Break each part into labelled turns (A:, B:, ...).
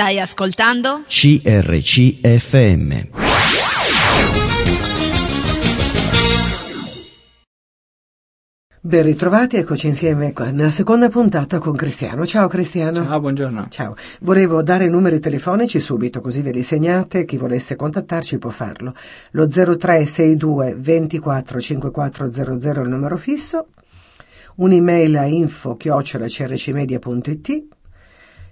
A: Stai ascoltando?
B: CRCFM.
C: Ben ritrovati, eccoci insieme nella seconda puntata con Cristiano. Ciao Cristiano.
D: Ciao, buongiorno.
C: Ciao. Volevo dare i numeri telefonici subito, così ve li segnate. Chi volesse contattarci può farlo. Lo 0362 24 5400 è il numero fisso. Un'email a info chiocciolacrcmedia.it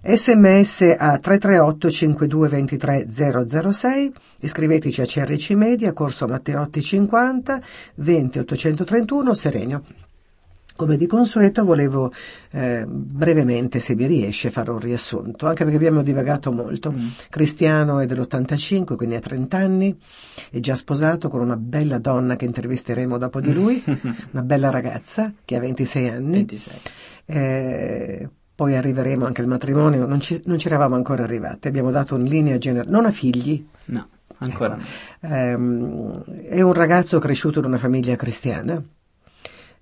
C: sms a 338 52 23 006 iscriveteci a CRC Media Corso Matteotti 50 20 831 Serenio come di consueto volevo eh, brevemente, se vi riesce, fare un riassunto, anche perché abbiamo divagato molto. Mm. Cristiano è dell'85, quindi ha 30 anni, è già sposato con una bella donna che intervisteremo dopo di lui, una bella ragazza che ha 26 anni.
D: 26.
C: Eh, poi arriveremo anche al matrimonio, non ci, non ci eravamo ancora arrivati, abbiamo dato in linea generale, non ha figli.
D: No, ancora no.
C: Ehm, è un ragazzo cresciuto in una famiglia cristiana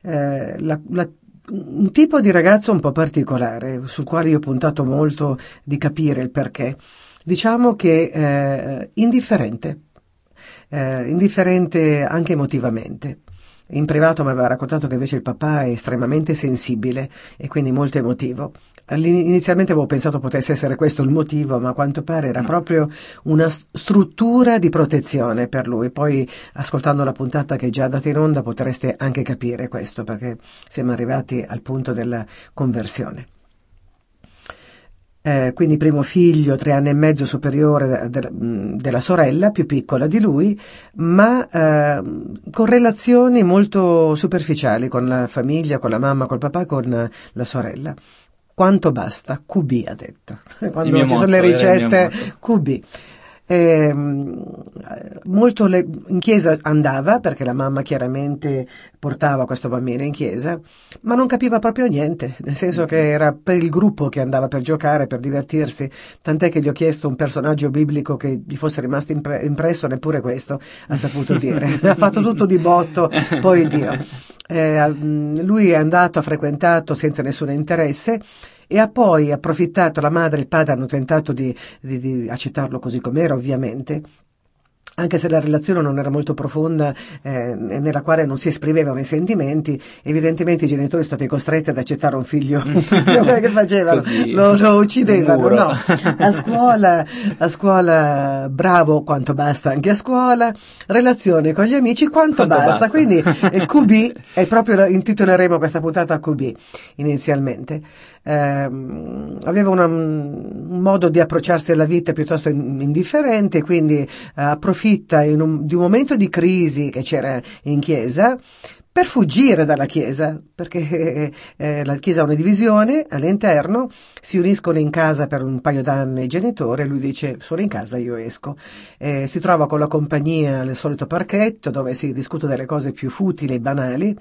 C: eh, la, la, un tipo di ragazzo un po' particolare, sul quale io ho puntato molto di capire il perché. Diciamo che eh, indifferente, eh, indifferente anche emotivamente. In privato mi aveva raccontato che invece il papà è estremamente sensibile e quindi molto emotivo. Inizialmente avevo pensato potesse essere questo il motivo, ma a quanto pare era proprio una struttura di protezione per lui. Poi, ascoltando la puntata che è già andata in onda, potreste anche capire questo, perché siamo arrivati al punto della conversione eh, quindi primo figlio, tre anni e mezzo superiore de- de- della sorella, più piccola di lui, ma eh, con relazioni molto superficiali con la famiglia, con la mamma, col papà, con la sorella. Quanto basta? QB ha detto. Quando ci sono le ricette, QB. Eh, molto le, in chiesa andava perché la mamma chiaramente portava questo bambino in chiesa, ma non capiva proprio niente, nel senso che era per il gruppo che andava per giocare, per divertirsi, tant'è che gli ho chiesto un personaggio biblico che gli fosse rimasto impre- impresso, neppure questo ha saputo dire, ha fatto tutto di botto, poi Dio. Eh, lui è andato, ha frequentato senza nessun interesse e ha poi approfittato, la madre e il padre hanno tentato di, di, di accettarlo così com'era ovviamente, anche se la relazione non era molto profonda, eh, nella quale non si esprimevano i sentimenti, evidentemente i genitori sono stati costretti ad accettare un figlio, un figlio che facevano, lo, lo, uccidevano, no. A scuola, a scuola bravo quanto basta anche a scuola, relazione con gli amici quanto, quanto basta. basta, quindi il QB, è proprio, intitoleremo questa puntata QB inizialmente. Eh, aveva una, un modo di approcciarsi alla vita piuttosto indifferente, quindi eh, approfitta un, di un momento di crisi che c'era in chiesa per fuggire dalla Chiesa, perché eh, la Chiesa ha una divisione all'interno, si uniscono in casa per un paio d'anni i genitori, lui dice sono in casa, io esco. Eh, si trova con la compagnia al solito parchetto dove si discute delle cose più futili e banali,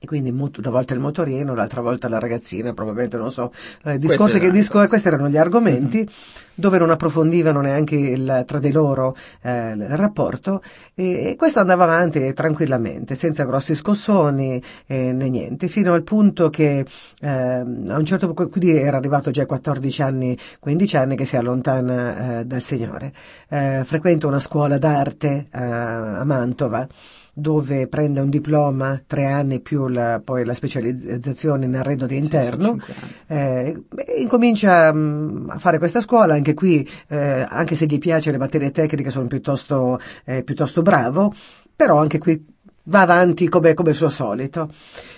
C: e quindi una volta il motorino, l'altra volta la ragazzina, probabilmente non so, eh, discorsi che discor- questi erano gli argomenti mm-hmm. dove non approfondivano neanche il, tra di loro eh, il rapporto e, e, questo andava avanti tranquillamente, senza grossi scossoni eh, né niente, fino al punto che a un certo punto, quindi era arrivato già ai 14 anni, 15 anni che si allontana eh, dal Signore. Eh, frequenta una scuola d'arte a Mantova dove prende un diploma, tre anni più la, poi la specializzazione in arredo di interno, eh, incomincia mh, mm, a fare questa scuola, anche qui, eh, anche se gli piace le materie tecniche, sono piuttosto, eh, piuttosto bravo, però anche qui va avanti come, come suo solito,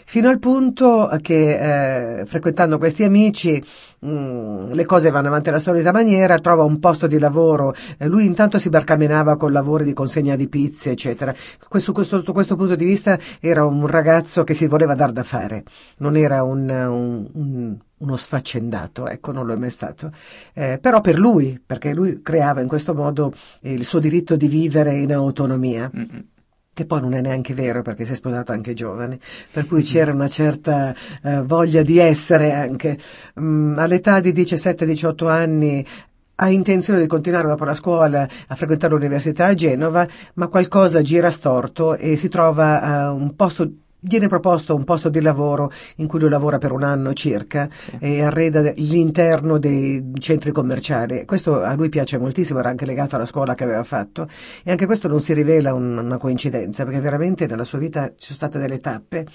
C: fino al punto che eh, frequentando questi amici mh, mm, le cose vanno avanti alla solita maniera, trova un posto di lavoro, eh, lui intanto si barcamenava con lavori di consegna di pizze, eccetera. Questo, questo, sotto questo punto di vista era un ragazzo che si voleva dar da fare, non era un, un, un uno sfaccendato, ecco, non lo è mai stato. Eh, però per lui, perché lui creava in questo modo il suo diritto di vivere in autonomia. Mm-hmm che poi non è neanche vero perché si è sposato anche giovane, per cui c'era una certa eh, voglia di essere anche. Mm, all'età di 17-18 anni ha intenzione di continuare dopo la scuola a frequentare l'università a Genova, ma qualcosa gira storto e si trova a un posto viene proposto un posto di lavoro in cui lui lavora per un anno circa
A: Sì.
C: e arreda l'interno dei centri commerciali. Questo a lui piace moltissimo, era anche legato alla scuola che aveva fatto e anche questo non si rivela un- una coincidenza perché veramente nella sua vita ci sono state delle tappe.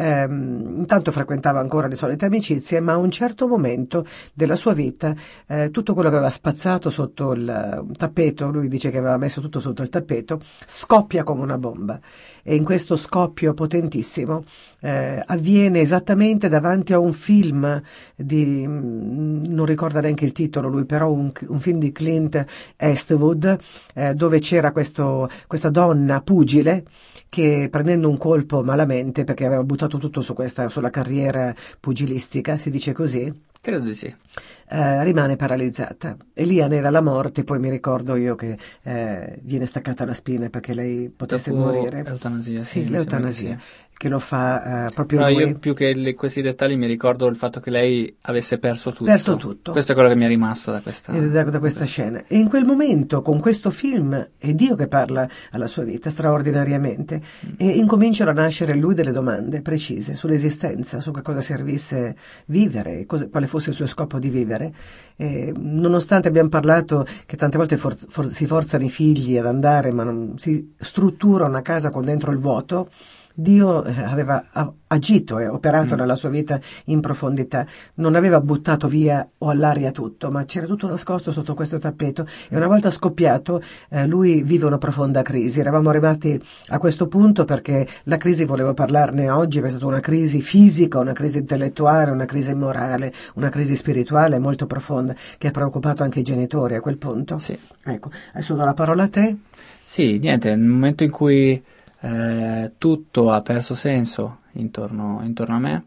C: Ehm, intanto frequentava ancora le solite amicizie, ma a un certo momento della sua vita eh, tutto quello che aveva spazzato sotto il tappeto, lui dice che aveva messo tutto sotto il tappeto, scoppia come una bomba. E in questo scoppio potentissimo eh, avviene esattamente davanti a un film di, mm, non ricorda neanche il titolo lui, però un, un film di Clint Eastwood eh, dove c'era questo, questa donna pugile che prendendo un colpo malamente perché aveva buttato tutto su questa, sulla carriera pugilistica, si dice così,
A: Credo di sì.
C: eh, rimane paralizzata e lì anela la morte, poi mi ricordo io che eh, viene staccata la spina perché lei potesse
A: Dopo
C: morire.
A: Eutanasia, sì.
C: Sì, l'eutanasia,
A: che
C: lo fa eh, proprio
A: Però
C: lui.
A: io più che le- questi dettagli mi ricordo il fatto che lei avesse perso tutto.
C: Perso tutto.
A: Questo è quello che mi è rimasto da questa...
C: Eh, da, da questa scena. E in quel momento, con questo film, è Dio che parla alla sua vita straordinariamente, e incominciano a nascere lui delle domande precise sull'esistenza, su che cosa servisse vivere, cosa- quale fosse il suo scopo di vivere. E, nonostante abbiamo parlato che tante volte for- for- si forzano i figli ad andare, ma non si struttura una casa con dentro il vuoto, Dio eh, aveva agito e operato
A: Mm.
C: nella sua vita in profondità, non aveva buttato via o all'aria tutto, ma c'era tutto nascosto sotto questo tappeto e una volta scoppiato eh, lui vive una profonda crisi. Eravamo arrivati a questo punto perché la crisi, volevo parlarne oggi, è stata una crisi fisica, una crisi intellettuale, una crisi morale, una crisi spirituale molto profonda che ha preoccupato anche i genitori a quel punto.
A: Sì.
C: Ecco, adesso do la parola a te.
A: Sì, niente, nel momento in cui eh, tutto ha perso senso intorno, intorno a me,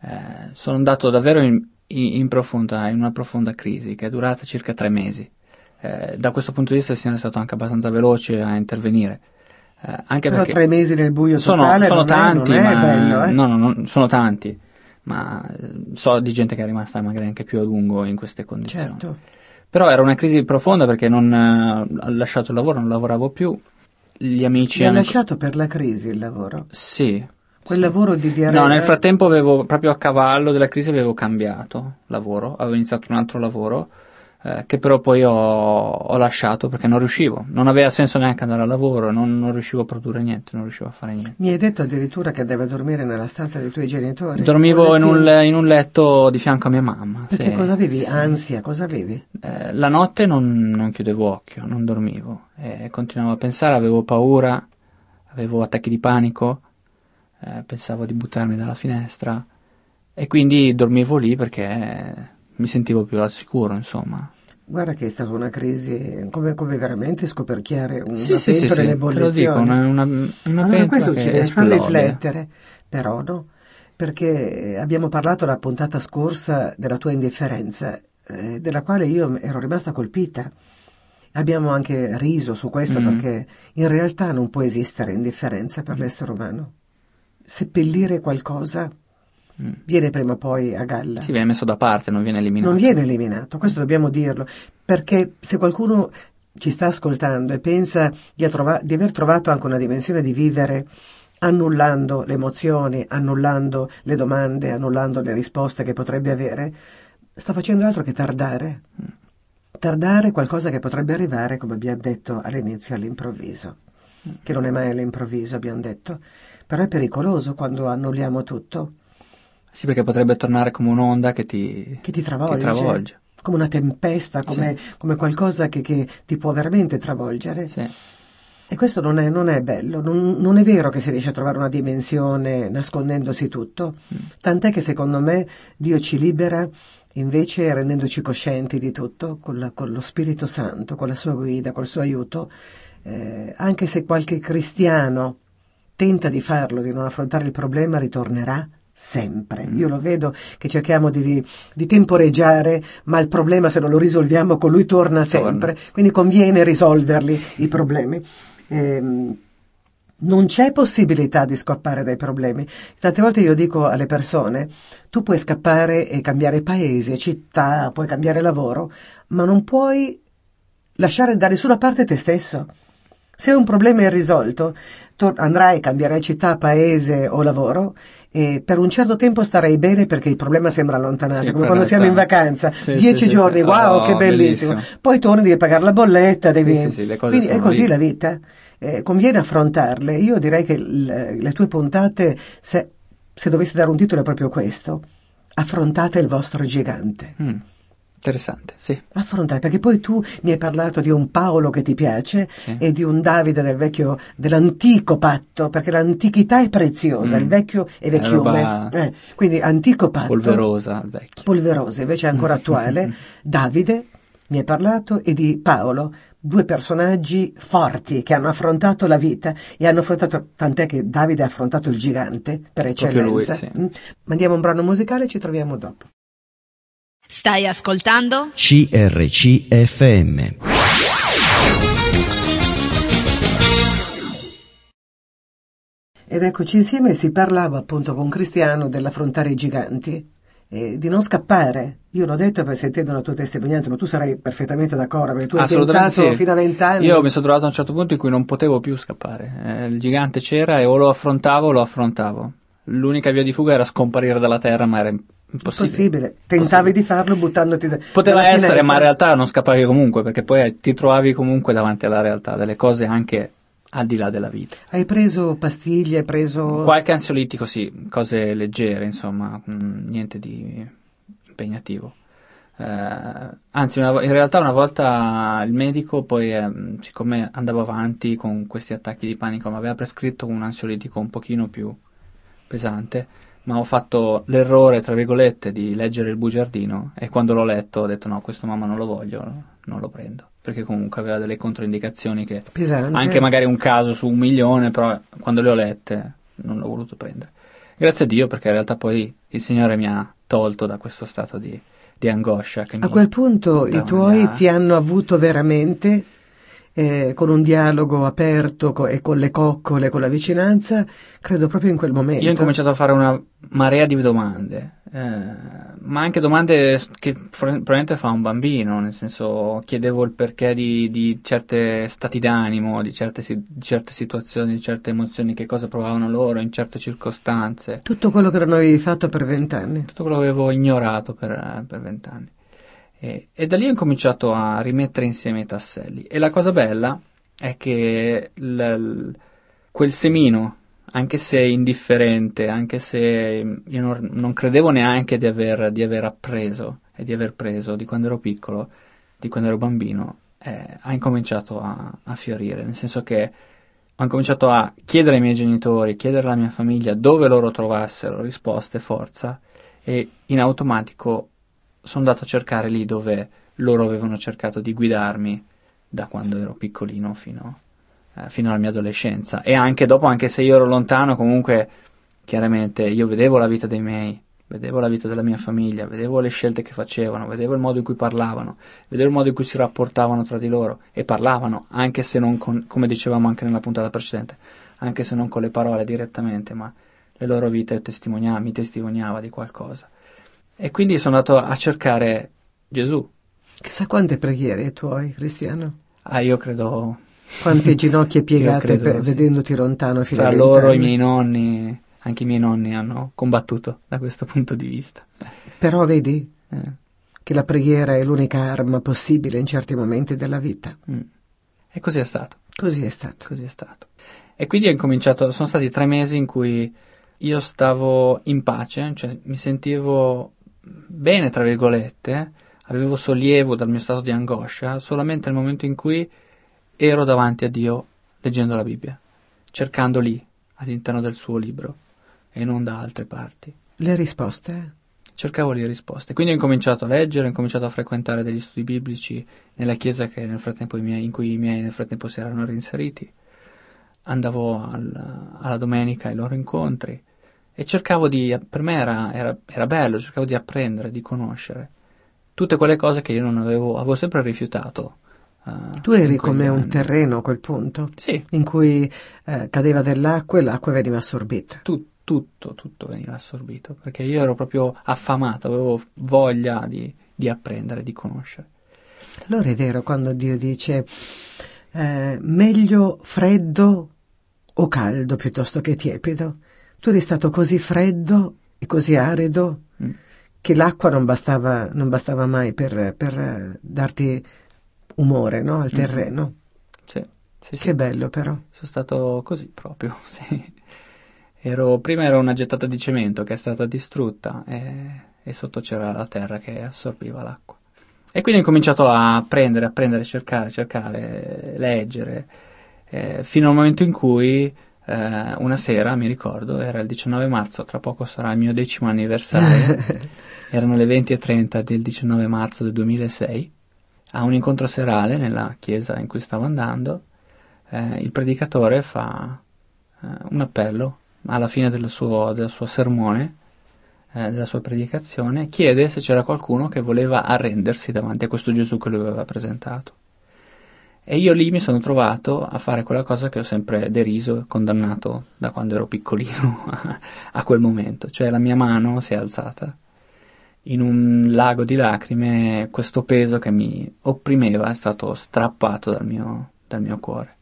A: eh, sono andato davvero in, in- profonda, in una profonda crisi che è durata circa tre mesi. Eh, da questo punto di vista il Signore è stato anche abbastanza veloce a intervenire. Eh, anche
C: Però
A: perché
C: tre mesi nel buio
A: sono,
C: totale
A: sono
C: non,
A: tanti,
C: è,
A: ma,
C: bello, eh?
A: no, no, no, sono tanti, ma eh, so di gente che è rimasta magari anche più a lungo in queste condizioni.
C: Certo.
A: Però era una crisi profonda perché non ho lasciato il lavoro, non lavoravo più. Gli amici
C: ha
A: hanno...
C: lasciato per la crisi il lavoro?
A: Sì.
C: Quel
A: sì.
C: lavoro di diaria...
A: No, nel frattempo avevo, proprio a cavallo della crisi, avevo cambiato lavoro, avevo iniziato un altro lavoro, eh, che però poi ho, ho lasciato perché non riuscivo. Non aveva senso neanche andare al lavoro, non, non riuscivo a produrre niente, non riuscivo a fare niente.
C: Mi hai detto addirittura che deve dormire nella stanza dei tuoi genitori?
A: Dormivo in un, in un letto di fianco a mia mamma.
C: Perché
A: sì,
C: cosa avevi?
A: sì.
C: Ansia, cosa avevi?
A: Eh, la notte non, non chiudevo occhio, non dormivo, e continuavo a pensare, avevo paura, avevo attacchi di panico, eh, pensavo di buttarmi dalla finestra e quindi dormivo lì perché mi sentivo più al sicuro, insomma.
C: Guarda che è stata una crisi come, come veramente scoperchiare una
A: Sì, sì, sì,
C: pentola in
A: sì, te lo dico, una, una, una
C: Allora
A: pentola
C: questo
A: che
C: ci
A: esplode.
C: riflettere, però, no? Perché abbiamo parlato la puntata scorsa della tua indifferenza, eh, della quale io ero rimasta colpita. Abbiamo anche riso su questo
A: Mm.
C: perché in realtà non può esistere indifferenza per l'essere umano. Seppellire qualcosa
A: Mm.
C: viene prima o poi a galla.
A: Sì, viene messo da parte, non viene eliminato.
C: Non viene eliminato, questo dobbiamo dirlo, perché se qualcuno ci sta ascoltando e pensa di, trova- di aver trovato anche una dimensione di vivere annullando le emozioni, annullando le domande, annullando le risposte che potrebbe avere, sta facendo altro che tardare. Tardare qualcosa che potrebbe arrivare, come abbiamo detto all'inizio, all'improvviso, che non è mai all'improvviso, abbiamo detto, però è pericoloso quando annulliamo tutto.
A: Sì, perché potrebbe tornare come un'onda che ti,
C: che ti travolge,
A: ti travolge.
C: come una tempesta, come, come qualcosa che, che ti può veramente travolgere.
A: Sì.
C: E questo non è, non è bello, non, non è vero che si riesce a trovare una dimensione nascondendosi tutto, tant'è che secondo me Dio ci libera invece rendendoci coscienti di tutto, con, la- con lo Spirito Santo, con la sua guida, col suo aiuto, eh, anche se qualche cristiano tenta di farlo, di non affrontare il problema, ritornerà sempre. Io lo vedo che cerchiamo di, di- temporeggiare, ma il problema se non lo risolviamo con lui torna sempre. Quindi conviene risolverli i problemi. Ehm, non c'è possibilità di scappare dai problemi. Tante volte io dico alle persone, tu puoi scappare e cambiare paese, città, puoi cambiare lavoro, ma non puoi lasciare da nessuna parte te stesso. Se un problema è irrisolto, andrai, cambierai città, paese o lavoro e per un certo tempo starai bene perché il problema sembra allontanarsi,
A: Sì,
C: come quando siamo in vacanza,
A: Sì,
C: dieci
A: sì,
C: giorni, wow,
A: Oh,
C: che bellissimo.
A: bellissimo.
C: Poi torni, devi pagare la bolletta, devi...
A: Le
C: Quindi è così
A: lì.
C: la vita. Eh, conviene affrontarle. Io direi che l- le tue puntate, se, se dovessi dare un titolo, è proprio questo. Affrontate il vostro gigante.
A: Mm, Interessante, sì.
C: Affrontate, perché poi tu mi hai parlato di un Paolo che ti piace
A: Sì.
C: e di un Davide del vecchio, dell'antico patto, perché l'antichità è preziosa,
A: Mm.
C: il vecchio è vecchiume. Eh, quindi antico patto,
A: Polverosa al vecchio.
C: polverosa, invece è ancora attuale. Davide mi hai parlato e di Paolo, due personaggi forti che hanno affrontato la vita e hanno affrontato, tant'è che Davide ha affrontato il gigante per
A: Proprio lui,
C: eccellenza.
A: sì.
C: Mm. Mandiamo un brano musicale e ci troviamo dopo.
D: Stai ascoltando?
B: CRCFM.
C: Ed eccoci insieme, si parlava appunto con Cristiano dell'affrontare i giganti, e di non scappare. Io l'ho detto per sentendo la tua testimonianza, ma tu sarai perfettamente d'accordo, perché tu hai
A: Assolutamente
C: tentato
A: sì.
C: fino a vent'anni.
A: Io mi sono trovato a un certo punto in cui non potevo più scappare. Eh, il gigante c'era e o lo affrontavo o lo affrontavo. L'unica via di fuga era scomparire dalla terra, ma era impossibile.
C: Possibile. Tentavi di farlo buttandoti da,
A: Poteva essere,
C: finestra.
A: ma in realtà non scappavi comunque, perché poi eh, ti trovavi comunque davanti alla realtà, delle cose anche al di là della vita.
C: Hai preso pastiglie, hai preso...
A: Qualche ansiolitico sì, cose leggere, insomma, mm, niente di impegnativo. Eh, anzi, una in realtà una volta il medico poi, ehm, siccome andavo avanti con questi attacchi di panico, mi aveva prescritto un ansiolitico un pochino più pesante, ma ho fatto l'errore, tra virgolette, di leggere il bugiardino e quando l'ho letto ho detto no, questo mamma non lo voglio, non lo prendo, perché comunque aveva delle controindicazioni che
C: Pesante.
A: anche magari un caso su un milione, però quando le ho lette non l'ho voluto prendere. Grazie a Dio perché in realtà poi il Signore mi ha tolto da questo stato di, di angoscia. Che
C: A quel punto i tuoi
A: via.
C: ti hanno avuto veramente eh, con un dialogo aperto co- e con le coccole, con la vicinanza, credo proprio in quel momento.
A: Io ho incominciato a fare una marea di domande, eh, ma anche domande che pro- probabilmente fa un bambino, nel senso chiedevo il perché di, di certe stati d'animo, di certe, di certe situazioni, di certe emozioni, che cosa provavano loro in certe circostanze.
C: Tutto quello che non avevi fatto per vent'anni.
A: tutto quello che avevo ignorato per vent'anni. E, e da lì ho incominciato a rimettere insieme i tasselli. E la cosa bella è che l- quel semino, anche se indifferente, anche se io non, non credevo neanche di aver, di aver appreso e di aver preso di quando ero piccolo, di quando ero bambino, eh, ha incominciato a, a fiorire, nel senso che ho incominciato a chiedere ai miei genitori, chiedere alla mia famiglia dove loro trovassero risposte, forza, e in automatico sono andato a cercare lì dove loro avevano cercato di guidarmi da quando ero piccolino fino, eh, fino alla mia adolescenza. E anche dopo, anche se io ero lontano, comunque chiaramente io vedevo la vita dei miei, vedevo la vita della mia famiglia, vedevo le scelte che facevano, vedevo il modo in cui parlavano, vedevo il modo in cui si rapportavano tra di loro e parlavano, anche se non con, come dicevamo anche nella puntata precedente, anche se non con le parole direttamente, ma le loro vite testimoniava, mi testimoniava di qualcosa. E quindi sono andato a cercare Gesù.
C: Chissà quante preghiere tuoi, Cristiano.
A: Ah, io credo
C: Quante ginocchia piegate
A: credo,
C: per-
A: sì.
C: vedendoti lontano fino
A: tra
C: a
A: loro i
C: vent'anni.
A: miei nonni, anche i miei nonni hanno combattuto da questo punto di vista.
C: Però vedi
A: Eh,
C: che la preghiera è l'unica arma possibile in certi momenti della vita.
A: mm. E così è stato.
C: Così è stato.
A: Così è stato. E quindi ho incominciato, sono stati tre mesi in cui io stavo in pace, cioè mi sentivo bene, tra virgolette, avevo sollievo dal mio stato di angoscia solamente nel momento in cui ero davanti a Dio leggendo la Bibbia, cercando lì, all'interno del suo libro, e non da altre parti.
C: Le risposte?
A: Cercavo lì risposte. Quindi ho incominciato a leggere, ho incominciato a frequentare degli studi biblici nella chiesa che nel frattempo i miei- in cui i miei nel frattempo si erano reinseriti. Andavo al- alla domenica ai loro incontri e cercavo di, per me era, era- era bello, cercavo di apprendere, di conoscere tutte quelle cose che io non avevo, avevo sempre rifiutato. eh,
C: Tu eri come un
A: anni.
C: terreno a quel punto,
A: Sì,
C: in cui eh, cadeva dell'acqua e l'acqua veniva assorbita.
A: tu- tutto, tutto veniva assorbito, perché io ero proprio affamato, avevo voglia di, di apprendere, di conoscere.
C: Allora è vero quando Dio dice eh, meglio freddo o caldo piuttosto che tiepido. Tu eri stato così freddo e così arido
A: Mm.
C: che l'acqua non bastava, non bastava mai per, per, eh, darti umore no, al
A: Mhm.
C: terreno.
A: Sì, sì, sì.
C: Che bello però.
A: Sono stato così proprio, sì. Ero, prima era una gettata di cemento che è stata distrutta e, e sotto c'era la terra che assorbiva l'acqua. E quindi ho cominciato a prendere, a prendere, cercare, cercare, leggere, eh, fino al momento in cui eh, una sera, mi ricordo, era il 19 marzo, tra poco sarà il mio decimo anniversario, erano le 20.30 del 19 marzo del 2006, a un incontro serale nella chiesa in cui stavo andando, eh, il predicatore fa eh, un appello alla fine del suo, del suo sermone, eh, della sua predicazione, chiede se c'era qualcuno che voleva arrendersi davanti a questo Gesù che lui aveva presentato. E io lì mi sono trovato a fare quella cosa che ho sempre deriso e condannato da quando ero piccolino a, quel momento, cioè la mia mano si è alzata in un lago di lacrime, questo peso che mi opprimeva è stato strappato dal mio, dal mio cuore.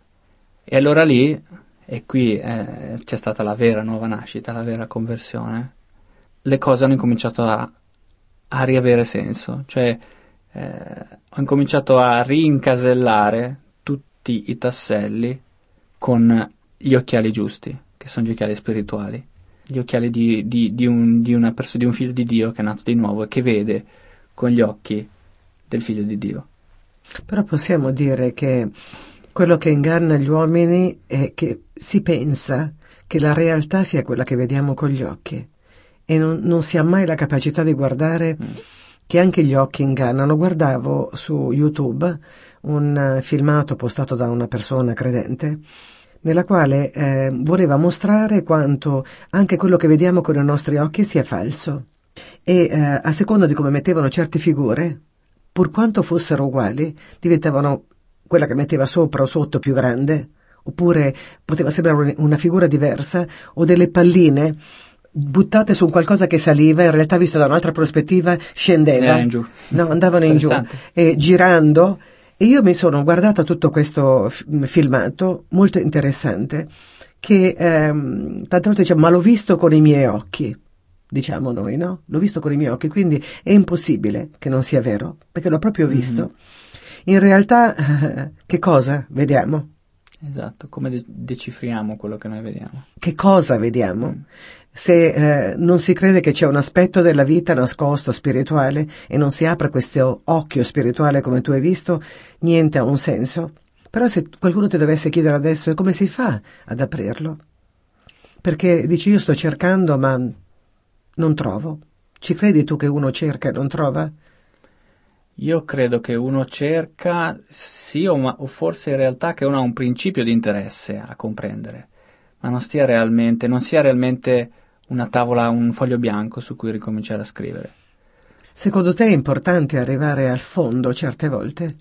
A: E allora lì, e qui eh, c'è stata la vera nuova nascita, la vera conversione, le cose hanno incominciato a, a riavere senso, cioè eh, ho incominciato a rincasellare tutti i tasselli con gli occhiali giusti, che sono gli occhiali spirituali, gli occhiali di, di, di un, di di un figlio di Dio che è nato di nuovo e che vede con gli occhi del figlio di Dio.
C: Però possiamo dire che quello che inganna gli uomini è che si pensa che la realtà sia quella che vediamo con gli occhi e non, non si ha mai la capacità di guardare
A: Mm.
C: Che anche gli occhi ingannano. Guardavo su YouTube un eh, filmato postato da una persona credente nella quale eh, voleva mostrare quanto anche quello che vediamo con i nostri occhi sia falso e eh, a seconda di come mettevano certe figure, pur quanto fossero uguali, diventavano quella che metteva sopra o sotto più grande, oppure poteva sembrare un- una figura diversa, o delle palline buttate su un qualcosa che saliva, in realtà visto da un'altra prospettiva scendeva.
A: In giù.
C: No, andavano in giù e girando e io mi sono guardata tutto questo filmato molto interessante che ehm, tante volte diciamo ma l'ho visto con i miei occhi diciamo noi no? l'ho visto con i miei occhi quindi è impossibile che non sia vero perché l'ho proprio visto in realtà che cosa vediamo?
A: Esatto, come de- decifriamo quello che noi vediamo.
C: che cosa vediamo? Se eh, non si crede che c'è un aspetto della vita nascosto, spirituale, e non si apre questo occhio spirituale come tu hai visto, niente ha un senso. Però se qualcuno ti dovesse chiedere adesso come si fa ad aprirlo? Perché dici io sto cercando ma non trovo. Ci credi tu che uno cerca e non trova?
A: Io credo che uno cerca, sì, o, ma- o forse in realtà che uno ha un principio di interesse a comprendere, ma non stia realmente, non sia realmente una tavola, un foglio bianco su cui ricominciare a scrivere.
C: Secondo te è importante arrivare al fondo certe volte?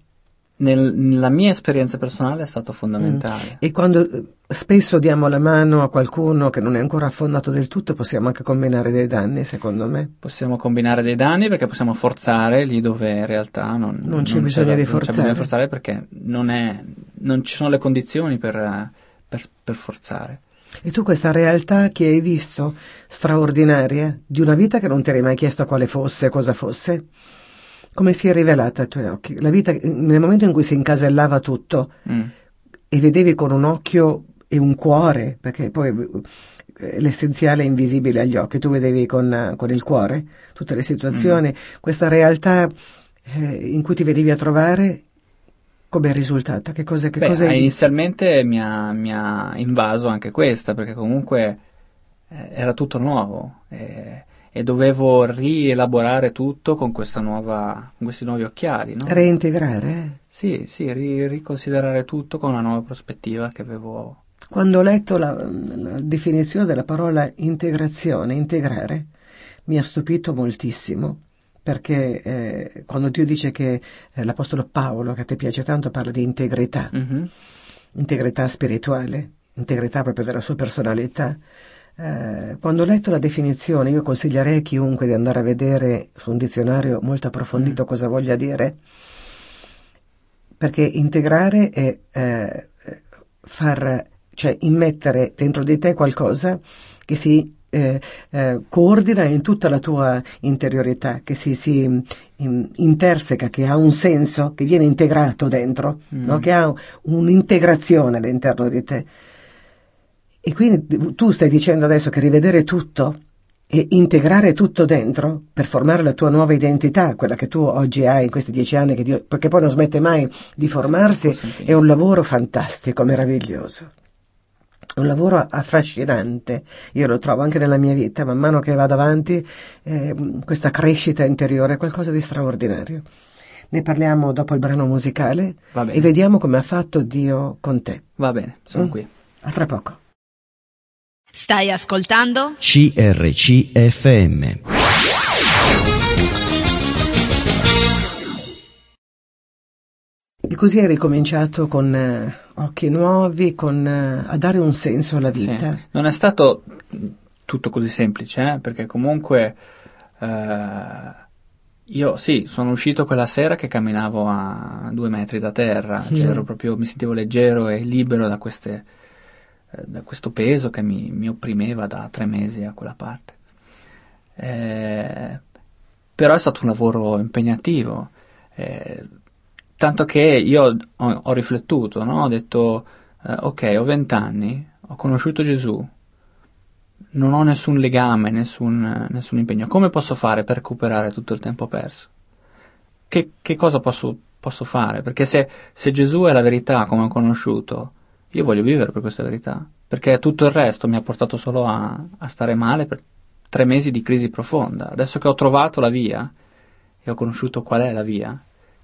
A: Nel- nella mia esperienza personale è stato fondamentale.
C: E quando eh, spesso diamo la mano a qualcuno che non è ancora affondato del tutto, possiamo anche combinare dei danni, secondo me.
A: Possiamo combinare dei danni perché possiamo forzare lì dove in realtà non,
C: Non c'è bisogno di
A: non c'è
C: forzare.
A: bisogno di forzare perché non, è, non ci sono le condizioni per, eh, per- per forzare.
C: E tu questa realtà che hai visto, straordinaria, di una vita che non ti eri mai chiesto quale fosse, cosa fosse, come si è rivelata ai tuoi occhi? La vita, nel momento in cui si incasellava tutto
A: Mm.
C: e vedevi con un occhio e un cuore, perché poi eh, l'essenziale è invisibile agli occhi, tu vedevi con, con il cuore tutte le situazioni, questa realtà eh, in cui ti vedevi a trovare, come è risultata? Che cosa, che
A: Beh,
C: cosa visto?
A: inizialmente mi ha, mi ha invaso anche questa, perché comunque eh, era tutto nuovo eh, e dovevo rielaborare tutto con, questa nuova, con questi nuovi occhiali, no?
C: Reintegrare?
A: Sì, sì, ri- riconsiderare tutto con una nuova prospettiva che avevo.
C: Quando ho letto la, la definizione della parola integrazione, integrare, mi ha stupito moltissimo, perché eh, quando Dio dice che eh, l'Apostolo Paolo, che a te piace tanto, parla di integrità,
A: Mhm.
C: integrità spirituale, integrità proprio della sua personalità, eh, quando ho letto la definizione, io consiglierei a chiunque di andare a vedere su un dizionario molto approfondito cosa voglia dire, perché integrare è eh, far cioè immettere dentro di te qualcosa che si eh, eh, coordina in tutta la tua interiorità, che si, si in, interseca, che ha un senso, che viene integrato dentro, mm. no? che ha un'integrazione all'interno di te. E quindi tu stai dicendo adesso che rivedere tutto e integrare tutto dentro per formare la tua nuova identità, quella che tu oggi hai in questi dieci anni, che Dio, perché poi non smette mai di formarsi, è un lavoro fantastico, meraviglioso. È un lavoro affascinante, io lo trovo anche nella mia vita, man mano che vado avanti, eh, questa crescita interiore è qualcosa di straordinario. Ne parliamo dopo il brano musicale e vediamo come ha fatto Dio con te.
A: Va bene, sono
C: Mm?
A: qui.
C: A tra poco.
D: Stai ascoltando?
B: CRCFM.
C: Così hai ricominciato con eh, occhi nuovi, con, eh, a dare un senso alla vita.
A: Sì. Non è stato tutto così semplice, eh, perché comunque eh, io sì, sono uscito quella sera che camminavo a due metri da terra, cioè
C: Mm.
A: ero proprio, mi sentivo leggero e libero da, queste, eh, da questo peso che mi, mi opprimeva da tre mesi a quella parte. Eh, però è stato un lavoro impegnativo. Tanto che io ho, ho riflettuto, no? ho detto, eh, ok, ho vent'anni, ho conosciuto Gesù, non ho nessun legame, nessun, nessun impegno. Come posso fare per recuperare tutto il tempo perso? Che, che cosa posso, posso fare? Perché se, se Gesù è la verità come ho conosciuto, io voglio vivere per questa verità. Perché tutto il resto mi ha portato solo a, a stare male per tre mesi di crisi profonda. Adesso che ho trovato la via e ho conosciuto qual è la via,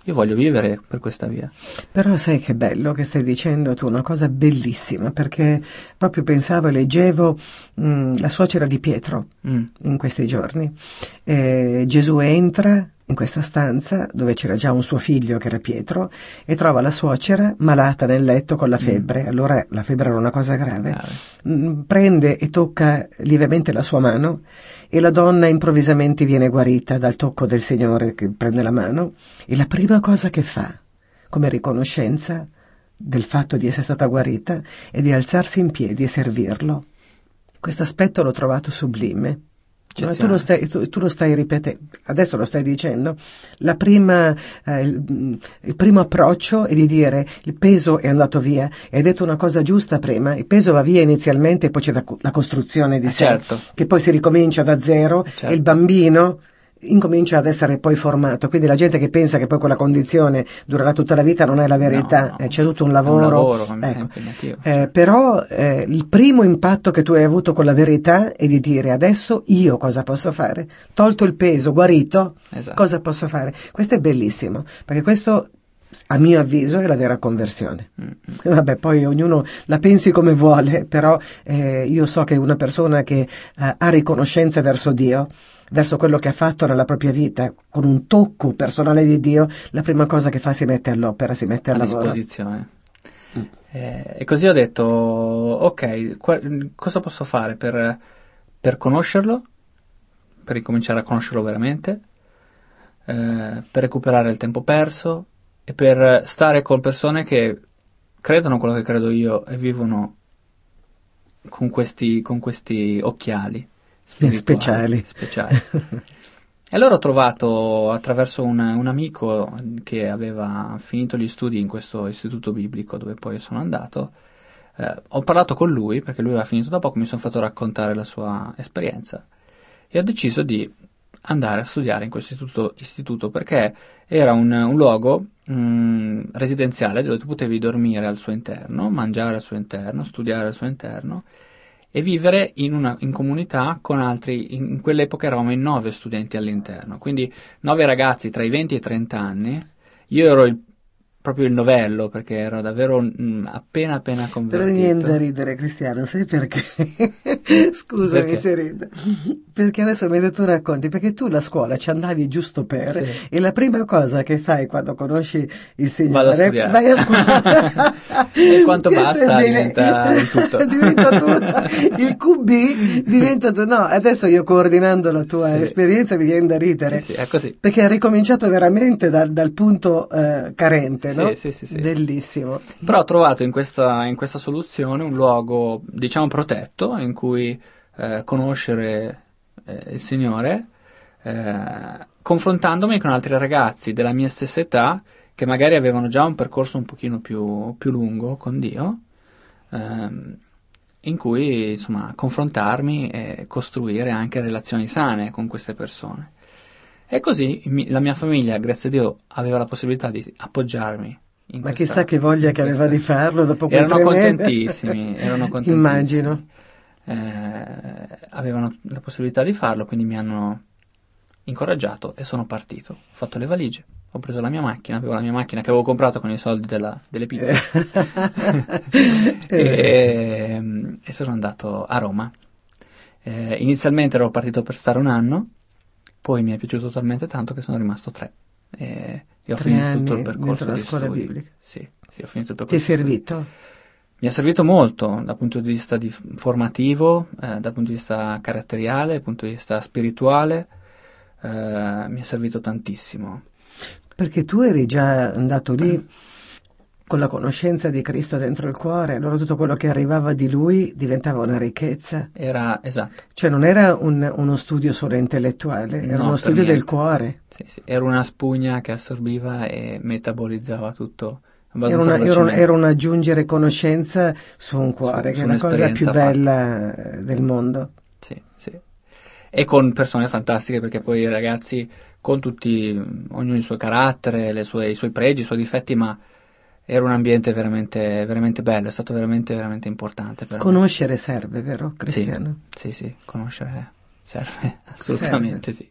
A: io voglio vivere per questa via.
C: Però sai che bello che stai dicendo tu, una cosa bellissima, perché proprio pensavo e leggevo mh, la suocera di Pietro
A: Mm.
C: in questi giorni. Eh, Gesù entra in questa stanza dove c'era già un suo figlio che era Pietro e trova la suocera malata nel letto con la febbre. Allora la febbre era una cosa grave.
A: Grave.
C: Mm, Prende e tocca lievemente la sua mano e la donna improvvisamente viene guarita dal tocco del Signore che prende la mano e la prima cosa che fa come riconoscenza del fatto di essere stata guarita è di alzarsi in piedi e servirlo. Questo aspetto l'ho trovato sublime. No, tu, lo stai, tu, tu lo stai ripetendo, adesso lo stai dicendo. La prima, eh, il, il primo approccio è di dire il peso è andato via. Hai detto una cosa giusta prima: il peso va via inizialmente e poi c'è la, la costruzione di
A: Eh,
C: sé,
A: certo.
C: che poi si ricomincia da zero
A: Eh, certo.
C: e il bambino incomincia ad essere poi formato. Quindi la gente che pensa che poi quella condizione durerà tutta la vita non è la verità,
A: No.
C: Eh, c'è tutto un
A: È un
C: lavoro.
A: lavoro,
C: Ecco. Eh, però eh, il primo impatto che tu hai avuto con la verità è di dire adesso io cosa posso fare? Tolto il peso, guarito,
A: Esatto.
C: cosa posso fare? Questo è bellissimo, perché questo a mio avviso è la vera conversione.
A: Mm, mm.
C: Vabbè, poi ognuno la pensi come vuole, però eh, io so che una persona che eh, ha riconoscenza verso Dio, verso quello che ha fatto nella propria vita, con un tocco personale di Dio, la prima cosa che fa si mette all'opera, si mette al
A: a
C: lavoro.
A: disposizione. Eh, e così ho detto, ok, qua- cosa posso fare per, per conoscerlo, per ricominciare a conoscerlo veramente, eh, per recuperare il tempo perso? E per stare con persone che credono quello che credo io e vivono con questi, con questi occhiali
C: Speciali.
A: speciali. E allora ho trovato attraverso un, un amico che aveva finito gli studi in questo istituto biblico dove poi sono andato. eh, ho parlato con lui perché lui aveva finito da poco, mi sono fatto raccontare la sua esperienza e ho deciso di andare a studiare in questo istituto, istituto perché era un, un luogo mm, residenziale dove tu potevi dormire al suo interno, mangiare al suo interno, studiare al suo interno e vivere in, una, in comunità con altri, in, quell'epoca eravamo in nove studenti all'interno, quindi nove ragazzi tra i 20 e i 30 anni, io ero il- proprio il novello perché ero davvero mm, appena appena
C: Però
A: convertito.
C: niente da ridere, Cristiano, sai perché? Scusami
A: Perché?
C: se rido. Perché adesso mentre tu racconti, perché tu la scuola ci andavi giusto per,
A: Sì.
C: e la prima cosa che fai quando conosci il Signore,
A: studiare.
C: vai a scuola.
A: E quanto
C: Questo
A: basta
C: è
A: diventa il tutto.
C: diventa tu, il QB diventa tu, no, adesso io coordinando la tua
A: Sì.
C: esperienza mi viene da ridere.
A: Sì, sì, è così.
C: Perché ha ricominciato veramente dal, dal punto eh, carente,
A: Sì, sì, sì, sì.
C: Bellissimo.
A: Però ho trovato in questa, in questa soluzione un luogo, diciamo, protetto in cui eh, conoscere eh, il Signore, eh, confrontandomi con altri ragazzi della mia stessa età che magari avevano già un percorso un pochino più, più lungo con Dio, ehm, in cui insomma confrontarmi e costruire anche relazioni sane con queste persone. E così mi- la mia famiglia, grazie a Dio, aveva la possibilità di appoggiarmi. in
C: Ma chissà che voglia che aveva di farlo dopo quei
A: Erano contentissimi, erano contentissimi.
C: Immagino.
A: Eh, avevano la possibilità di farlo, quindi mi hanno incoraggiato e sono partito. Ho fatto le valigie, ho preso la mia macchina, avevo la mia macchina che avevo comprato con i soldi della- delle pizze e, e sono andato a Roma. Eh, inizialmente ero partito per stare un anno, poi mi è piaciuto talmente tanto che sono rimasto tre. E, e ho
C: Tre
A: finito tutto il percorso
C: dentro la
A: di
C: scuola
A: studi.
C: biblica.
A: Sì, sì, ho finito il
C: Ti è
A: percorso. di studi.
C: servito?
A: Mi è servito molto dal punto di vista di- formativo, eh, dal punto di vista caratteriale, dal punto di vista spirituale, eh, mi è servito tantissimo.
C: Perché tu eri già andato lì con la conoscenza di Cristo dentro il cuore, allora tutto quello che arrivava di lui diventava una ricchezza.
A: Era esatto,
C: Cioè non era un- uno studio solo intellettuale, era
A: No,
C: uno studio del
A: niente.
C: cuore.
A: sì, sì. Era una spugna che assorbiva e metabolizzava tutto
C: Era, una- era un, era un aggiungere conoscenza su un cuore,
A: Su-
C: che è la cosa più bella eh, del mondo.
A: Sì, sì. E con persone fantastiche perché poi i ragazzi, con tutti, ognuno il suo carattere, le sue- i suoi pregi, i suoi difetti, ma era un ambiente veramente, veramente bello, è stato veramente, veramente importante per me.
C: Conoscere serve, vero Cristiano?
A: Sì, sì, conoscere serve, assolutamente sì.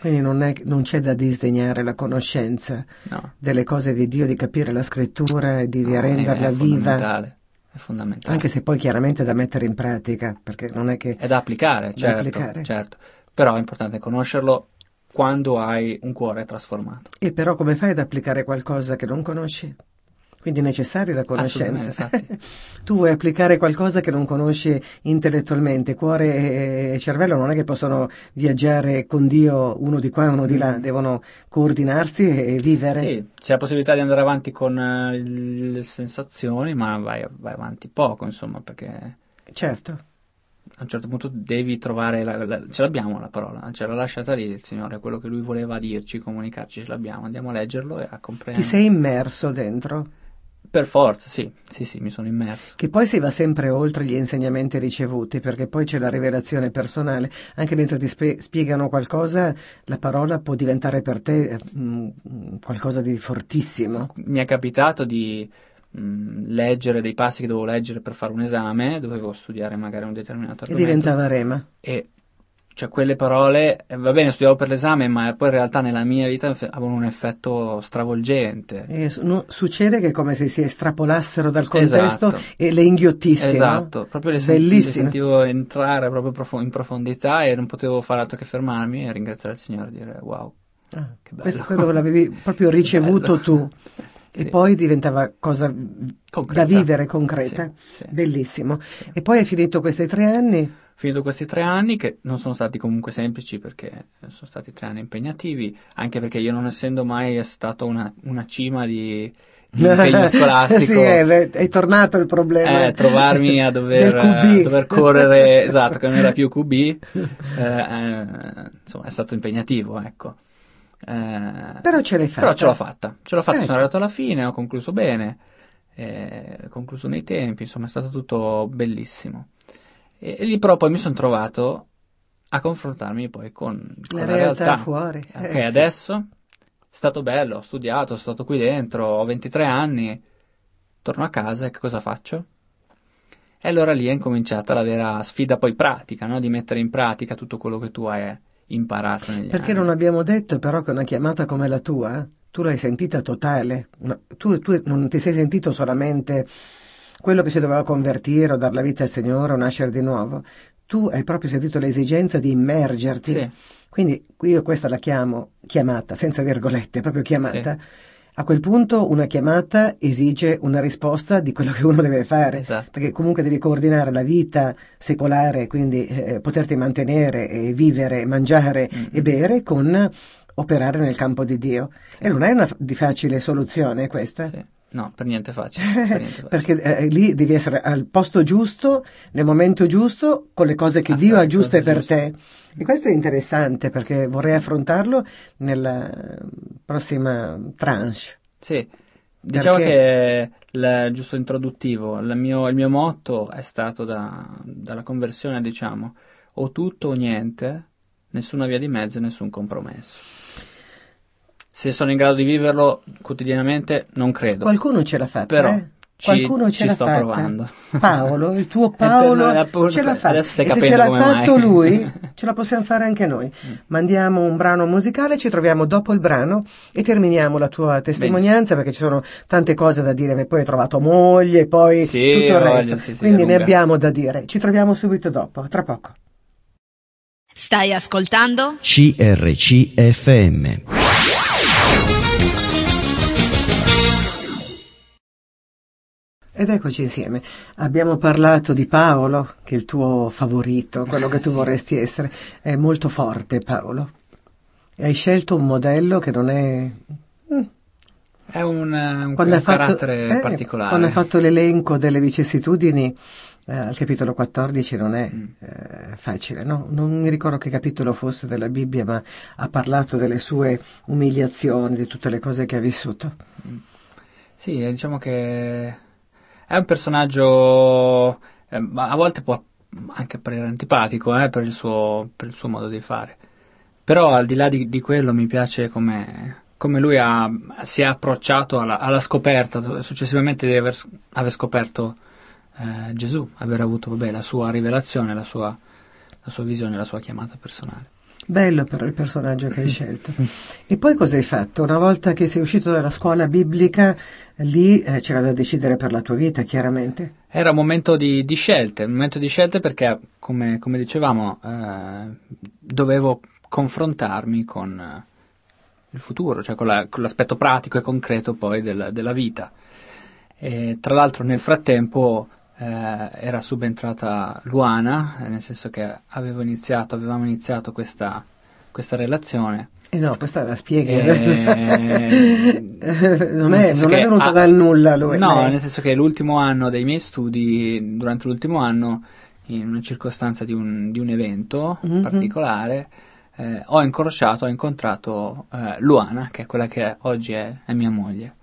C: Quindi non, è- non c'è da disdegnare la conoscenza
A: No,
C: delle cose di Dio, di capire la scrittura e di,
A: no, è-
C: renderla
A: è
C: viva,
A: fondamentale, È fondamentale.
C: anche se poi chiaramente è da mettere in pratica, perché non è che...
A: È da applicare, certo,
C: applicare.
A: certo. Però è importante conoscerlo quando hai un cuore trasformato.
C: E però come fai ad applicare qualcosa che non conosci? Quindi è necessaria la conoscenza. Tu vuoi applicare qualcosa che non conosci intellettualmente, cuore e cervello non è che possono viaggiare con Dio uno di qua e uno di là,
A: Mm.
C: devono coordinarsi e vivere.
A: Sì, c'è la possibilità di andare avanti con eh, le sensazioni, ma vai, vai avanti poco, insomma, perché a
C: Certo.
A: un certo punto devi trovare, la, la- ce l'abbiamo la parola, ce l'ha lasciata lì il Signore, quello che Lui voleva dirci, comunicarci, ce l'abbiamo, andiamo a leggerlo e a
C: Ti
A: comprendere.
C: sei immerso dentro,
A: Per forza, sì, sì, sì, mi sono immerso.
C: che poi si va sempre oltre gli insegnamenti ricevuti, perché poi c'è la rivelazione personale. Anche mentre ti spie- spiegano qualcosa, la parola può diventare per te eh, mm, qualcosa di fortissimo.
A: Mi è capitato di mh, leggere dei passi che dovevo leggere per fare un esame, dovevo studiare magari un determinato
C: E
A: argomento.
C: diventava rema.
A: e cioè quelle parole, eh, va bene, studiavo per l'esame, ma poi in realtà nella mia vita avevano un effetto stravolgente.
C: E su- no- succede che è come se si estrapolassero dal contesto
A: Esatto.
C: e le inghiottissero.
A: Esatto, proprio le, sen- le sentivo entrare proprio profo- in profondità e non potevo fare altro che fermarmi e ringraziare il Signore e dire wow.
C: Ah,
A: Che bello.
C: questo quello che l'avevi proprio ricevuto tu. E
A: Sì.
C: poi diventava cosa
A: Concreta.
C: da vivere, concreta.
A: Sì, sì.
C: Bellissimo. E poi hai finito questi tre anni?
A: Finito questi tre anni, che non sono stati comunque semplici perché sono stati tre anni impegnativi, anche perché io non essendo mai stato una, una cima di, di impegno scolastico,
C: sì, è, è tornato il problema.
A: eh, trovarmi a dover, a dover correre, esatto, che non era più QB, eh, eh, insomma è stato impegnativo, ecco. Eh,
C: Però ce l'hai fatta.
A: però ce l'ho fatta, ce l'ho fatta,
C: Ecco.
A: sono arrivato alla fine, ho concluso bene, eh, ho concluso nei tempi, insomma è stato tutto bellissimo. E, e lì però poi mi sono trovato a confrontarmi poi con, con
C: La
A: la,
C: realtà fuori.
A: Ok,
C: Eh, sì.
A: adesso è stato bello, ho studiato, sono stato qui dentro, ho 23 anni, torno a casa e che cosa faccio? E allora lì è incominciata la vera sfida poi pratica, no? Di mettere in pratica tutto quello che tu hai imparato negli
C: Perché
A: anni.
C: non abbiamo detto però che una chiamata come la tua, tu l'hai sentita totale. Una- tu, tu non ti sei sentito solamente quello che si doveva convertire o dar la vita al Signore o nascere di nuovo. Tu hai proprio sentito l'esigenza di immergerti.
A: Sì.
C: Quindi io questa la chiamo chiamata, senza virgolette, proprio chiamata. A quel punto una chiamata esige una risposta di quello che uno deve fare,
A: Esatto.
C: perché comunque devi coordinare la vita secolare, quindi eh, poterti mantenere e vivere, mangiare
A: Mm.
C: e bere con operare nel campo di Dio. E non è una di facile soluzione questa.
A: Sì. No, per niente facile. per niente facile.
C: Perché eh, lì devi essere al posto giusto, nel momento giusto, con le cose che
A: Ah,
C: Dio ha giuste per
A: giuste.
C: te. E questo è interessante perché vorrei affrontarlo nella eh, prossima tranche.
A: Sì, diciamo
C: Perché-
A: che il giusto introduttivo, il mio, il mio motto è stato da- dalla conversione, diciamo, o tutto o niente, nessuna via di mezzo e nessun compromesso. Se sono in grado di viverlo quotidianamente, non credo.
C: Qualcuno ce l'ha fatta,
A: Però
C: eh?
A: ci-
C: Qualcuno ce
A: ci
C: l'ha
A: sto
C: fatta.
A: provando.
C: Paolo, il tuo Paolo ce l'ha fatta. E se ce l'ha fatto
A: mai.
C: lui, ce la possiamo fare anche noi. Mandiamo un brano musicale, ci troviamo dopo il brano e terminiamo la tua testimonianza perché ci sono tante cose da dire, poi hai trovato moglie, poi
A: Sì,
C: tutto il
A: voglio,
C: resto.
A: sì, sì,
C: Quindi ne abbiamo da dire. Ci troviamo subito dopo, tra poco.
D: Stai ascoltando?
B: CRCFM.
C: Ed eccoci insieme. Abbiamo parlato di Paolo, che è il tuo favorito, quello che tu
A: Sì.
C: vorresti essere. È molto forte Paolo. E hai scelto un modello che non è...
A: È un, eh, un
C: ha fatto,
A: carattere
C: eh,
A: particolare.
C: quando ha fatto l'elenco delle vicissitudini, eh, al capitolo 14 non è
A: Mm.
C: eh, facile, no? Non mi ricordo che capitolo fosse della Bibbia, ma ha parlato delle sue umiliazioni, di tutte le cose che ha vissuto.
A: Sì, eh, diciamo che è un personaggio, eh, a volte può anche apparire antipatico eh, per, il suo, per il suo modo di fare. Però al di là di, di quello mi piace come, come lui ha- si è approcciato alla, alla scoperta, successivamente di aver, aver scoperto eh, Gesù, aver avuto vabbè, la sua rivelazione, la sua, la sua visione, la sua chiamata personale.
C: Bello però il personaggio che hai scelto. E poi cosa hai fatto? Una volta che sei uscito dalla scuola biblica, lì eh, c'era da decidere per la tua vita, chiaramente.
A: Era un momento di, di scelte, un momento di scelte perché, come, come dicevamo, eh, dovevo confrontarmi con eh, il futuro, cioè con, la- con l'aspetto pratico e concreto poi del- della vita. E, tra l'altro nel frattempo eh, era subentrata Luana, eh, nel senso che avevo iniziato, avevamo iniziato questa, questa relazione.
C: E no, questa la spieghi.
A: Eh,
C: non, è, non è venuta
A: ha-
C: dal nulla lui.
A: No,
C: lei.
A: nel senso che l'ultimo anno dei miei studi, durante l'ultimo anno, in una circostanza di un, di un evento
C: Mhm.
A: particolare, eh, ho incrociato, ho incontrato eh, Luana, che è quella che oggi è, è mia moglie.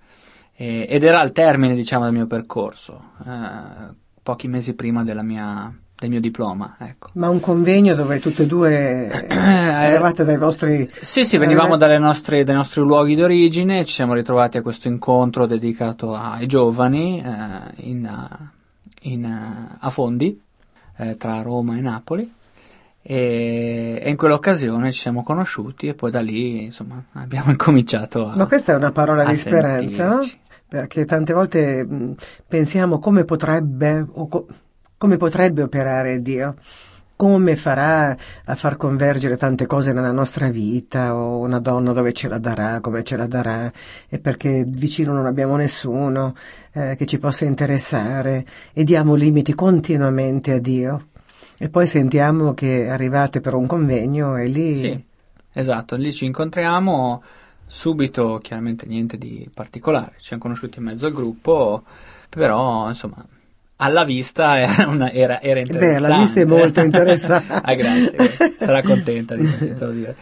A: E- ed era al termine, diciamo, del mio percorso, eh, pochi mesi prima della mia- del mio diploma, ecco.
C: Ma un convegno dove tutte e due eravate dai vostri...
A: Sì, sì, venivamo
C: Eh,
A: dalle nostre- dai nostri luoghi d'origine, ci siamo ritrovati a questo incontro dedicato ai giovani eh, in, in, eh, a Fondi, eh, tra Roma e Napoli. E, e in quell'occasione ci siamo conosciuti e poi da lì insomma abbiamo incominciato a
C: Ma questa è una parola di speranza,
A: sentirci.
C: Perché tante volte mh, pensiamo come potrebbe, co- come potrebbe operare Dio, come farà a far convergere tante cose nella nostra vita, o una donna dove ce la darà, come ce la darà, e perché vicino non abbiamo nessuno eh, che ci possa interessare, e diamo limiti continuamente a Dio. E poi sentiamo che arrivate per un convegno e lì...
A: Sì, esatto, lì ci incontriamo subito, chiaramente niente di particolare, ci siamo conosciuti in mezzo al gruppo, però insomma alla vista era, una- era, era
C: Beh,
A: interessante.
C: alla vista è molto interessante.
A: ah, grazie, sarà contenta di sentirtelo dire.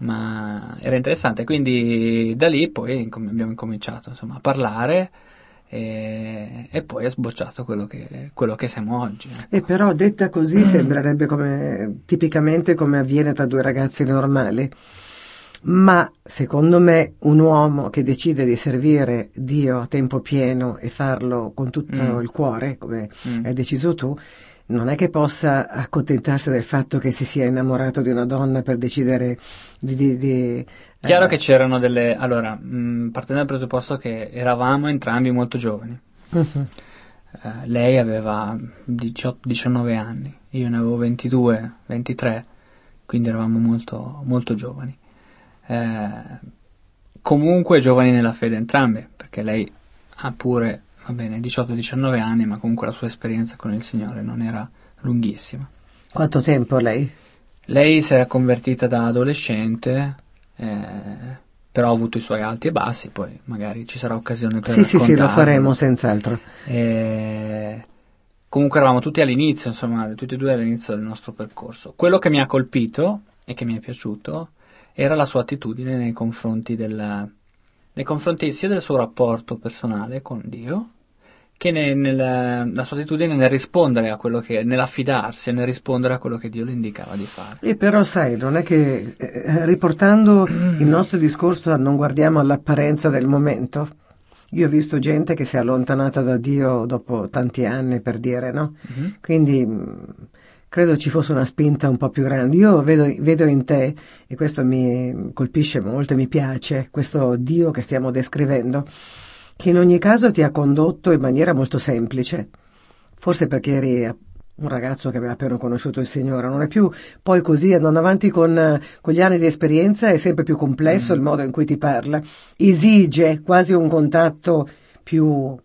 A: Ma era interessante, quindi da lì poi abbiamo incominciato insomma, a parlare e, e poi è sbocciato quello che, quello che siamo oggi. ecco.
C: E però detta
A: Mm.
C: così sembrerebbe come tipicamente come avviene tra due ragazzi normali. Ma secondo me un uomo che decide di servire Dio a tempo pieno e farlo con tutto
A: Mm.
C: il cuore, come
A: Mm.
C: hai deciso tu, non è che possa accontentarsi del fatto che si sia innamorato di una donna per decidere di... di- di,
A: Chiaro
C: eh,
A: che c'erano delle... Allora, mh, partendo dal presupposto che eravamo entrambi molto giovani.
C: mhm.
A: Eh, lei aveva 18, 19 anni, io ne avevo 22, 23, quindi eravamo molto, molto giovani. Eh, comunque giovani nella fede entrambe, perché lei ha pure, va bene, 18-19 anni, ma comunque la sua esperienza con il Signore non era lunghissima.
C: Quanto tempo lei?
A: Lei si era convertita da adolescente eh, però ha avuto i suoi alti e bassi, poi magari ci sarà occasione per
C: Sì, sì, sì, lo faremo senz'altro.
A: E comunque eravamo tutti all'inizio, insomma, tutti e due all'inizio del nostro percorso. Quello che mi ha colpito e che mi è piaciuto era la sua attitudine nei confronti del, nei confronti sia del suo rapporto personale con Dio, che ne- nel- la sua attitudine nel rispondere a quello che, nell'affidarsi e nel rispondere a quello che Dio le indicava di fare.
C: E però sai, non è che eh, riportando il nostro discorso non guardiamo all'apparenza del momento. Io ho visto gente che si è allontanata da Dio dopo tanti anni per dire, no?
A: Mhm.
C: Quindi credo ci fosse una spinta un po' più grande. Io vedo, vedo in te, e questo mi colpisce molto e mi piace, questo Dio che stiamo descrivendo, che in ogni caso ti ha condotto in maniera molto semplice. Forse perché eri un ragazzo che aveva appena conosciuto il Signore, non è più poi così andando avanti con, con gli anni di esperienza è sempre più complesso il modo in cui ti parla, esige quasi un contatto più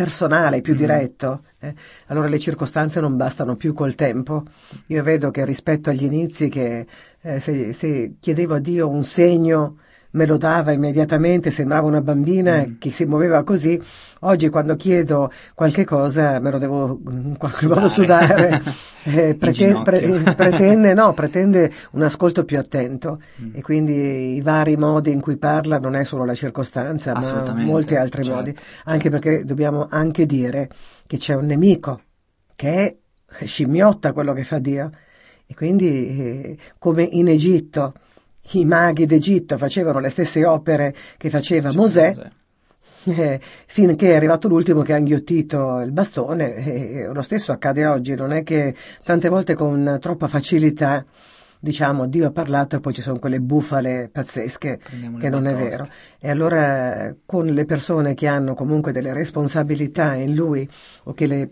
C: personale, più diretto. eh. Allora le circostanze non bastano più col tempo. Io vedo che rispetto agli inizi che eh, se, se chiedevo a Dio un segno me lo dava immediatamente, sembrava una bambina
A: Mm.
C: che si muoveva così. Oggi quando chiedo qualche cosa me lo devo in qualche modo
A: Sudare.
C: Eh, prete- pre- pretende, no, pretende un ascolto più attento
A: Mm.
C: e quindi i vari modi in cui parla non è solo la circostanza, ma molti altri
A: certo.
C: modi. Anche perché dobbiamo anche dire che c'è un nemico che è scimmiotta quello che fa Dio. E quindi, eh, come in Egitto, i maghi d'Egitto facevano le stesse opere che faceva Mosè, eh, finché è arrivato l'ultimo che ha inghiottito il bastone e lo stesso accade oggi, non è che tante volte con troppa facilità diciamo Dio ha parlato e poi ci sono quelle bufale pazzesche
A: Prendiamo
C: che non è vero. E allora con le persone che hanno comunque delle responsabilità in lui o che le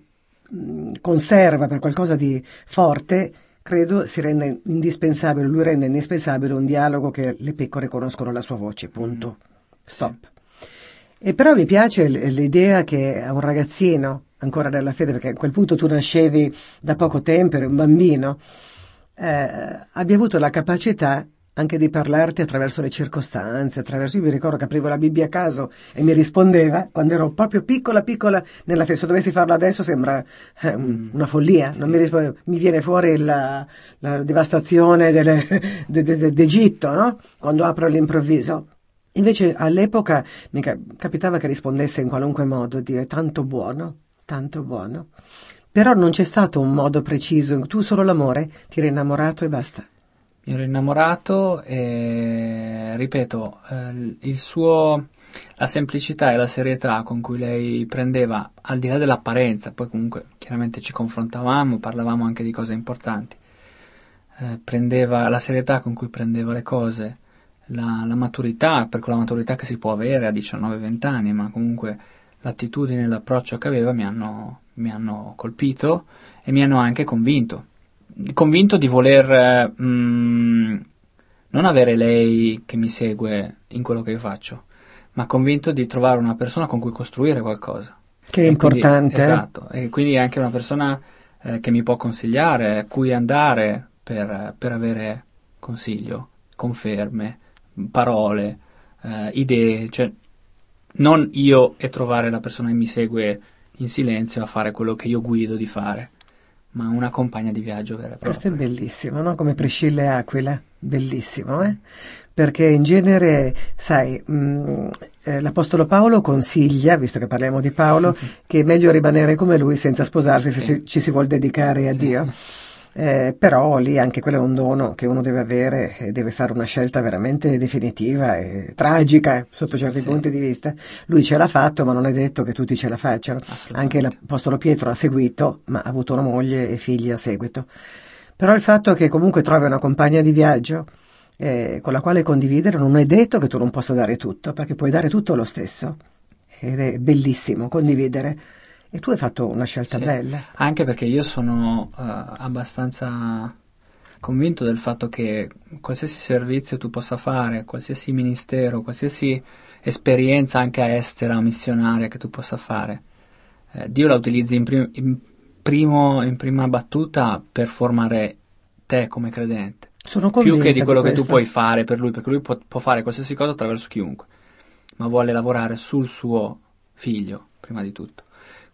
C: mh, conserva per qualcosa di forte, credo si rende indispensabile, lui rende indispensabile un dialogo che le pecore conoscono la sua voce, punto. Stop. E però mi piace l'idea che a un ragazzino, ancora nella fede, perché a quel punto tu nascevi da poco tempo, eri un bambino, eh, abbia avuto la capacità anche di parlarti attraverso le circostanze, attraverso, io mi ricordo che aprivo la Bibbia a caso e mi rispondeva quando ero proprio piccola piccola nella fede, se dovessi farlo adesso sembra un- una follia, non mi, risponde- mi viene fuori la, la devastazione delle- de- de- de- d'Egitto, no? Quando apro all'improvviso. Invece all'epoca mi ca- capitava che rispondesse in qualunque modo, Dio è tanto buono, tanto buono. Però non c'è stato un modo preciso, tu solo l'amore, ti eri innamorato e basta.
A: Mi ero innamorato e ripeto, eh, suo, la semplicità e la serietà con cui lei prendeva, al di là dell'apparenza, poi comunque chiaramente ci confrontavamo, parlavamo anche di cose importanti, eh, prendeva la serietà con cui prendeva le cose, la, la maturità, per quella maturità che si può avere a 19-20 anni, ma comunque l'attitudine e l'approccio che aveva mi hanno, mi hanno colpito e mi hanno anche convinto convinto di voler mh, non avere lei che mi segue in quello che io faccio, ma convinto di trovare una persona con cui costruire qualcosa.
C: Che è
A: E quindi-
C: importante. eh?
A: esatto, e quindi anche una persona eh, che mi può consigliare, a cui andare per, per avere consiglio, conferme, parole, eh, idee, cioè non io e trovare la persona che mi segue in silenzio a fare quello che io guido di fare, ma una compagna di viaggio vera e propria.
C: Questo è bellissimo, no? Come Priscilla e Aquila, bellissimo, eh? Perché in genere, sai, mh, eh, l'Apostolo Paolo consiglia, visto che parliamo di Paolo, che è meglio rimanere come lui senza sposarsi se
A: Sì.
C: si- ci si vuol dedicare a
A: Sì.
C: Dio. Eh, però lì anche quello è un dono che uno deve avere e deve fare una scelta veramente definitiva e tragica eh, sotto certi
A: Sì.
C: punti di vista. Lui ce l'ha fatto, ma non è detto che tutti ce la facciano. Anche l'Apostolo Pietro ha seguito, ma ha avuto una moglie e figli a seguito. Però il fatto che comunque trovi una compagna di viaggio eh, con la quale condividere non è detto che tu non possa dare tutto, perché puoi dare tutto lo stesso. Ed è bellissimo condividere. E tu hai fatto una scelta
A: Sì.
C: bella.
A: Anche perché io sono eh, abbastanza convinto del fatto che qualsiasi servizio tu possa fare, qualsiasi ministero, qualsiasi esperienza anche estera, missionaria che tu possa fare, eh, Dio la utilizzi in, prim- in primo- in prima battuta per formare te come credente.
C: Sono
A: più che di quello che tu puoi fare per lui, perché lui può, può fare qualsiasi cosa attraverso chiunque, ma vuole lavorare sul suo figlio, prima di tutto.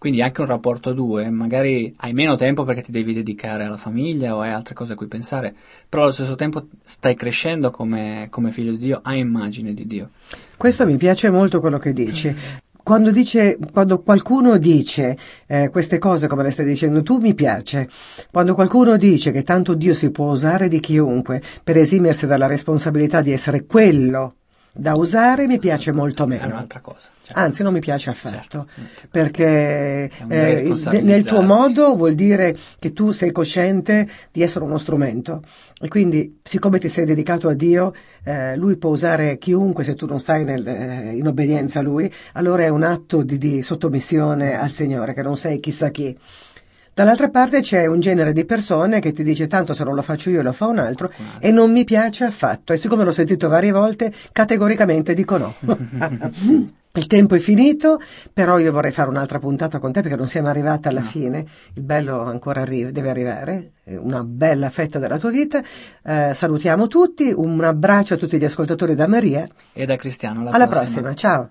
A: Quindi anche un rapporto a due, magari hai meno tempo perché ti devi dedicare alla famiglia o hai altre cose a cui pensare, però allo stesso tempo stai crescendo come, come figlio di Dio, a immagine di Dio.
C: Questo mi piace molto quello che dici. Quando, dice, quando qualcuno dice eh, queste cose come le stai dicendo tu mi piace, quando qualcuno dice che tanto Dio si può usare di chiunque per esimersi dalla responsabilità di essere quello da usare mi piace molto
A: È
C: meno.
A: un'altra cosa. cioè.
C: Anzi, non mi piace affatto,
A: Certo.
C: perché eh, nel tuo modo vuol dire che tu sei cosciente di essere uno strumento e quindi, siccome ti sei dedicato a Dio, eh, Lui può usare chiunque se tu non stai nel- eh, in obbedienza a Lui, allora è un atto di, di sottomissione al Signore, che non sei chissà chi. Dall'altra parte c'è un genere di persone che ti dice tanto se non lo faccio io lo fa un altro e non mi piace affatto e siccome l'ho sentito varie volte categoricamente dico no. Il tempo è finito, però io vorrei fare un'altra puntata con te perché non siamo arrivati alla
A: No.
C: fine, il bello ancora arri- deve arrivare, una bella fetta della tua vita. Eh, salutiamo tutti, un abbraccio a tutti gli ascoltatori da Maria,
A: E da Cristiano alla,
C: alla prossima, ciao.